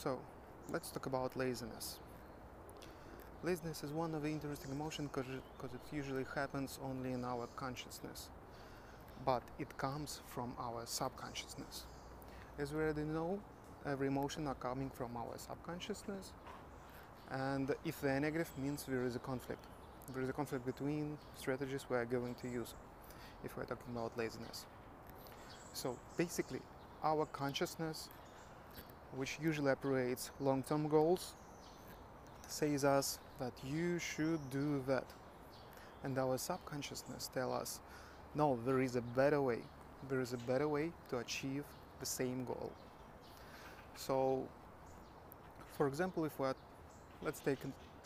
So, let's talk about laziness. Laziness is one of the interesting emotions because it usually happens only in our consciousness, but it comes from our subconsciousness. As we already know, every emotion are coming from our subconsciousness, and if they're negative, means there is a conflict. There is a conflict between strategies we are going to use if we're talking about laziness. So basically, our consciousness, which usually operates long-term goals, says us that you should do that. And our subconsciousness tell us, no, there is a better way. There is a better way to achieve the same goal. So, for example, if we're, let's take,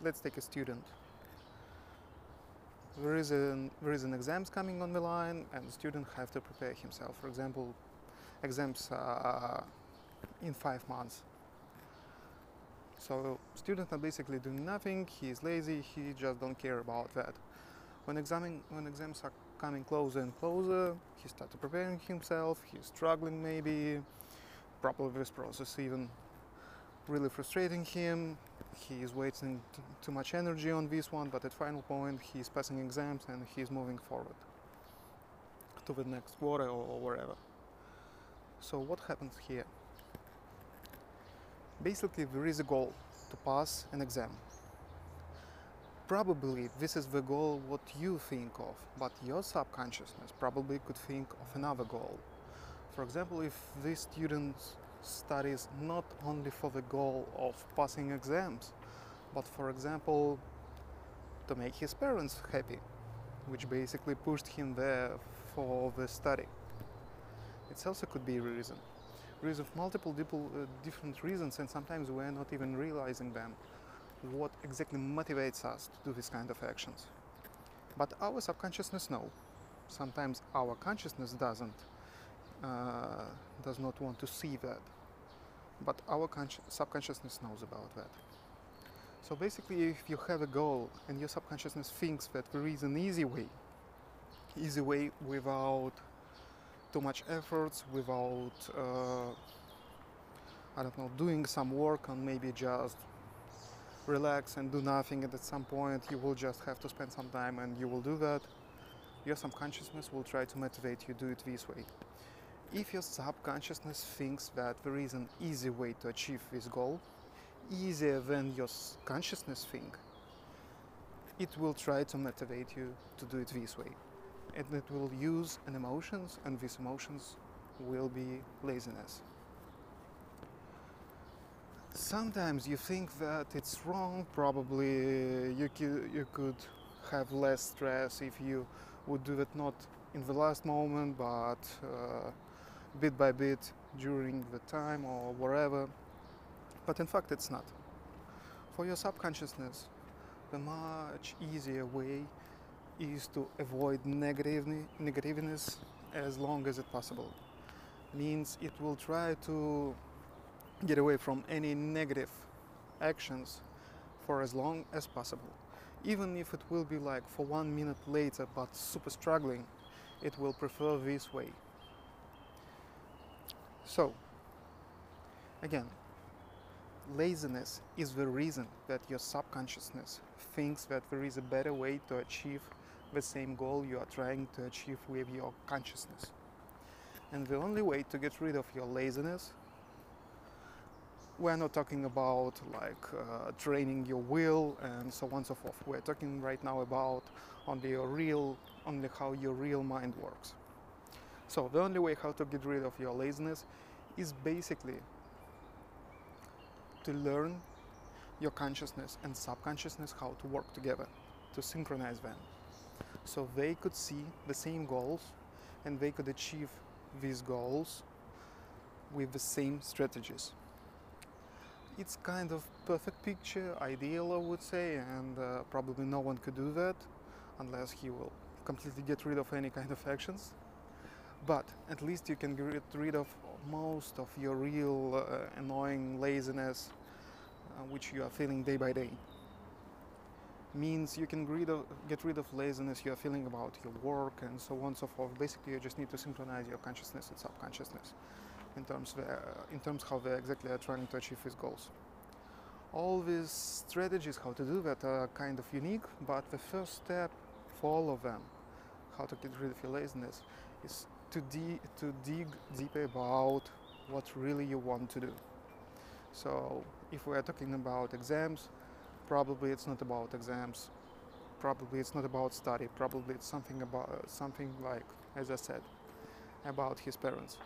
let's take a student there is an there is an exams coming on the line and the student have to prepare himself for example exams uh, in five months so student are basically doing nothing he is lazy he just don't care about that when when exams are coming closer and closer he started preparing himself he's struggling maybe probably this process even really frustrating him he is wasting too much energy on this one, but at final point he's passing exams and he's moving forward to the next quarter or wherever. So what happens here? Basically, there is a goal to pass an exam. Probably this is the goal what you think of, but your subconsciousness probably could think of another goal. For example, if this student studies not only for the goal of passing exams, but for example, to make his parents happy, which basically pushed him there for the study. It also could be a reason. Reason of multiple uh, different reasons, and sometimes we're not even realizing them. What exactly motivates us to do this kind of actions? But our subconsciousness knows. Sometimes our consciousness doesn't uh, does not want to see that. But our subconsciousness knows about that. So basically, if you have a goal and your subconsciousness thinks that there is an easy way, easy way without too much efforts, without, uh, I don't know, doing some work and maybe just relax and do nothing, and at some point you will just have to spend some time and you will do that, your subconsciousness will try to motivate you do it this way. If your subconsciousness thinks that there is an easy way to achieve this goal, easier than your consciousness think, it will try to motivate you to do it this way. And it will use an emotions, and these emotions will be laziness. Sometimes you think that it's wrong, probably you, you could have less stress if you would do it not in the last moment, but uh, bit by bit during the time or wherever. But in fact, it's not. For your subconsciousness, the much easier way is to avoid negativeness as long as it possible. Means it will try to get away from any negative actions for as long as possible. Even if it will be like for one minute later but super struggling, it will prefer this way. So, again, laziness is the reason that your subconsciousness thinks that there is a better way to achieve the same goal you are trying to achieve with your consciousness. And the only way to get rid of your laziness, we're not talking about like uh, training your will and so on and so forth. We're talking right now about only your real, only how your real mind works. So the only way how to get rid of your laziness is basically to learn your consciousness and subconsciousness how to work together, to synchronize them. So they could see the same goals and they could achieve these goals with the same strategies. It's kind of perfect picture, ideal I would say, and uh, probably no one could do that unless he will completely get rid of any kind of actions. But at least you can get rid of most of your real uh, annoying laziness uh, which you are feeling day by day means you can rid of, get rid of laziness you are feeling about your work and so on and so forth basically you just need to synchronize your consciousness and subconsciousness in terms, of, uh, in terms how they exactly are trying to achieve these goals. All these strategies how to do that are kind of unique, but the first step for all of them, how to get rid of your laziness, is to, de- to dig deeper about what really you want to do. So, if we are talking about exams, probably it's not about exams. Probably it's not about study. Probably it's something about something like, as I said, about his parents.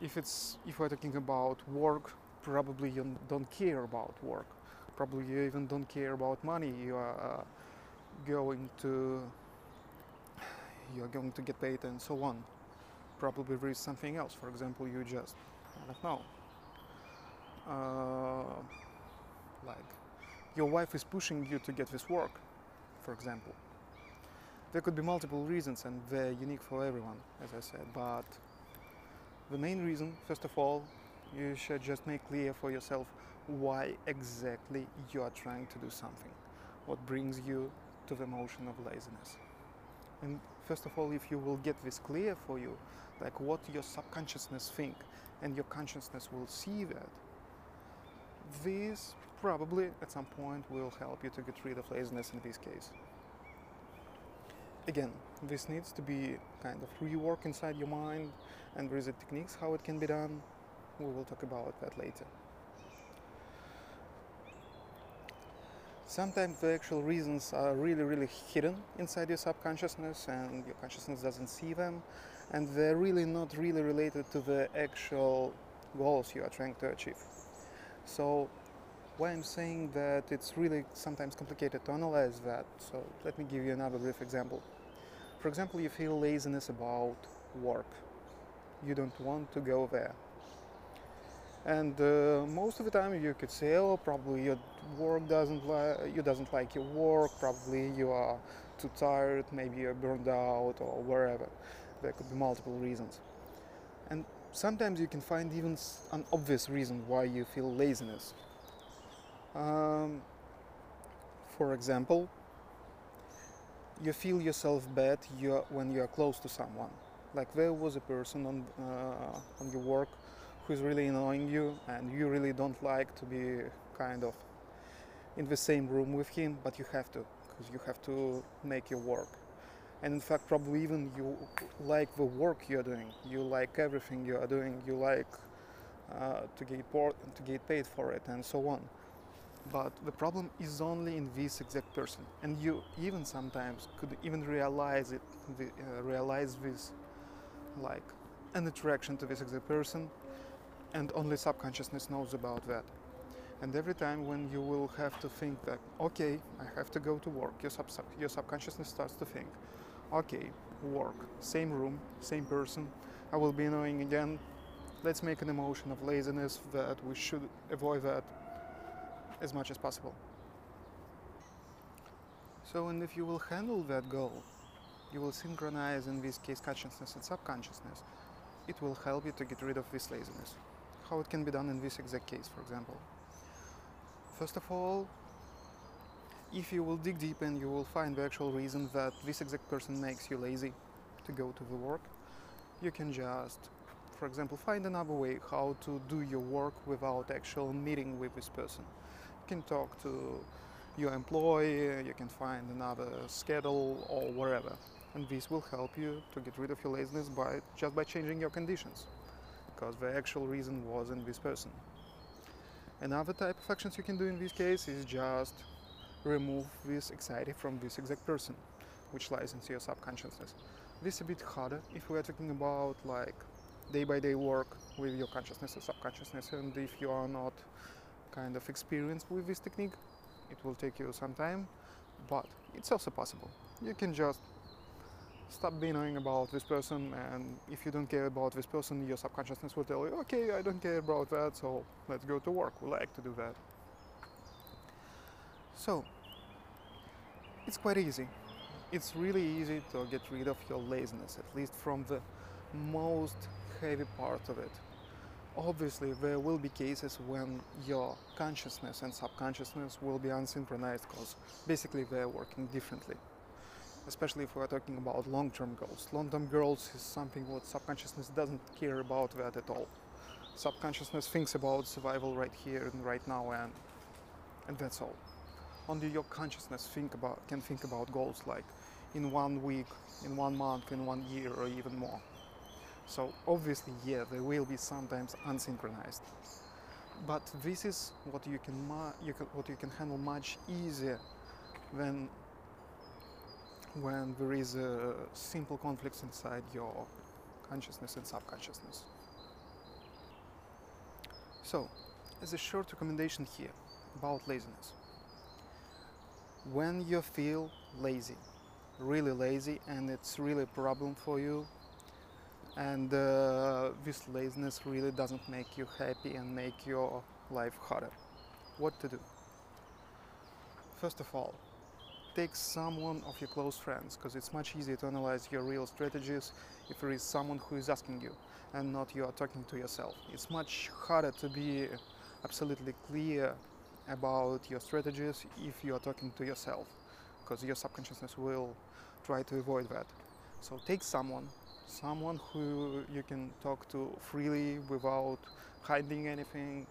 If it's if we're talking about work, probably you don't care about work. Probably you even don't care about money. You are uh, going to you are going to get paid and so on. Probably there is something else. For example, you just I don't know. Uh, like your wife is pushing you to get this work, for example. There could be multiple reasons and they're unique for everyone, as I said, but the main reason, first of all, you should just make clear for yourself why exactly you are trying to do something, what brings you to the motion of laziness. And first of all, if you will get this clear for you, like what your subconsciousness think, and your consciousness will see that, this probably at some point will help you to get rid of laziness in this case. Again, this needs to be kind of rework inside your mind, and there is a techniques how it can be done. We will talk about that later. Sometimes the actual reasons are really, really hidden inside your subconsciousness, and your consciousness doesn't see them, and they're really not really related to the actual goals you are trying to achieve. So why I'm saying that it's really sometimes complicated to analyze that. So let me give you another brief example. For example, you feel laziness about work. You don't want to go there. And uh, most of the time you could say, oh, probably your work doesn't like you doesn't like your work. Probably you are too tired. Maybe you're burned out or wherever. There could be multiple reasons. And sometimes you can find even an obvious reason why you feel laziness. Um, for example, you feel yourself bad you when you are close to someone. Like there was a person on uh, on your work who is really annoying you, and you really don't like to be kind of in the same room with him, but you have to because you have to make your work. And in fact, probably even you like the work you're doing. You like everything you are doing. You like uh, to get to get paid for it, and so on but the problem is only in this exact person. And you even sometimes could even realize it uh, realize this like an attraction to this exact person and only subconsciousness knows about that. And every time when you will have to think that okay i have to go to work your, sub- your subconsciousness starts to think okay work same room same person. I will be annoying again. Let's make an emotion of laziness that we should avoid that as much as possible. So, and if you will handle that goal, you will synchronize in this case consciousness and subconsciousness. It will help you to get rid of this laziness. How it can be done in this exact case, for example. First of all, if you will dig deep and you will find the actual reason that this exact person makes you lazy to go to the work, you can just, for example, find another way how to do your work without actual meeting with this person can talk to your employee, you can find another schedule or wherever. And this will help you to get rid of your laziness by just by changing your conditions, because the actual reason was in this person. Another type of actions you can do in this case is just remove this anxiety from this exact person, which lies into your subconsciousness. This is a bit harder if we are talking about like day by day work with your consciousness or subconsciousness, and if you are not kind of experience with this technique. It will take you some time, but it's also possible. You can just stop being annoying about this person, and if you don't care about this person, your subconsciousness will tell you, okay, I don't care about that, so let's go to work. We like to do that. So, it's quite easy. It's really easy to get rid of your laziness, at least from the most heavy part of it obviously there will be cases when your consciousness and subconsciousness will be unsynchronized because basically they're working differently especially if we're talking about long-term goals long-term goals is something what subconsciousness doesn't care about that at all Subconsciousness thinks about survival right here and right now, and and that's all. Only your consciousness think about can think about goals like in one week, in one month, in one year, or even more. So obviously, yeah, they will be sometimes unsynchronized, but this is what you can, you can what you can handle much easier than when there is a simple conflicts inside your consciousness and subconsciousness. So, as a short recommendation here about laziness. When you feel lazy, really lazy, and it's really a problem for you, and uh, this laziness really doesn't make you happy and make your life harder, what to do? First of all, take someone of your close friends because it's much easier to analyze your real strategies if there is someone who is asking you and not you are talking to yourself. It's much harder to be absolutely clear about your strategies if you are talking to yourself because your subconsciousness will try to avoid that. So take someone, someone who you can talk to freely without hiding anything,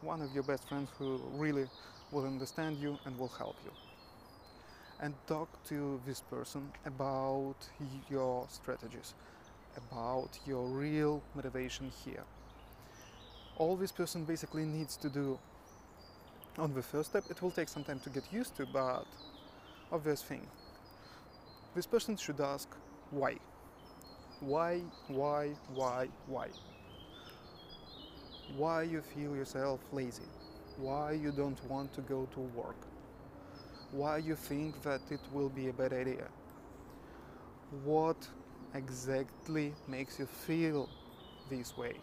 one of your best friends who really will understand you and will help you. And talk to this person about your strategies, about your real motivation here. All this person basically needs to do on the first step, it will take some time to get used to, but obvious thing. This person should ask why. Why, why, why, why? Why you feel yourself lazy? Why you don't want to go to work? Why you think that it will be a bad idea? What exactly makes you feel this way?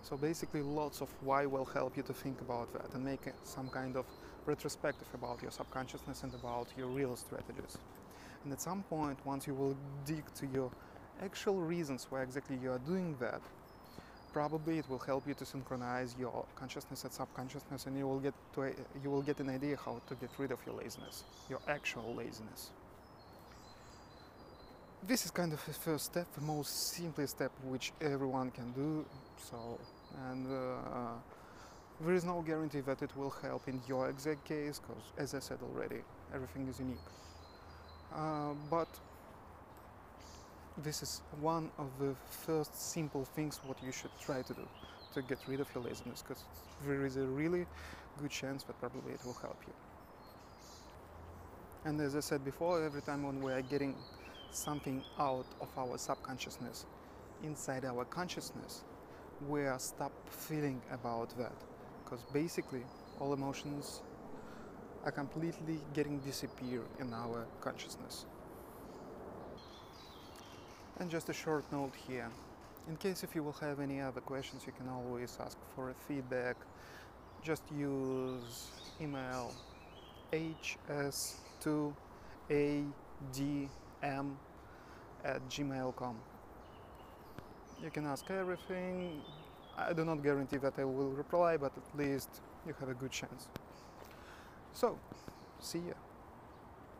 So basically lots of why will help you to think about that and make some kind of retrospective about your subconsciousness and about your real strategies. And at some point, once you will dig to your actual reasons why exactly you are doing that, probably it will help you to synchronize your consciousness and subconsciousness and you will get to a, you will get an idea how to get rid of your laziness, your actual laziness. This is kind of a first step, the most simplest step which everyone can do. So, and uh, there is no guarantee that it will help in your exact case, because as I said already, everything is unique. Uh, but this is one of the first simple things what you should try to do to get rid of your laziness, because there is a really good chance that probably it will help you. And as I said before, every time when we are getting something out of our subconsciousness inside our consciousness, we are stop feeling about that. Because basically, all emotions are completely getting disappear in our consciousness. And just a short note here. In case if you will have any other questions, you can always ask for a feedback. Just use email hs2ad m at gmail.com. You can ask everything. I do not guarantee that I will reply, but at least you have a good chance. So, see ya.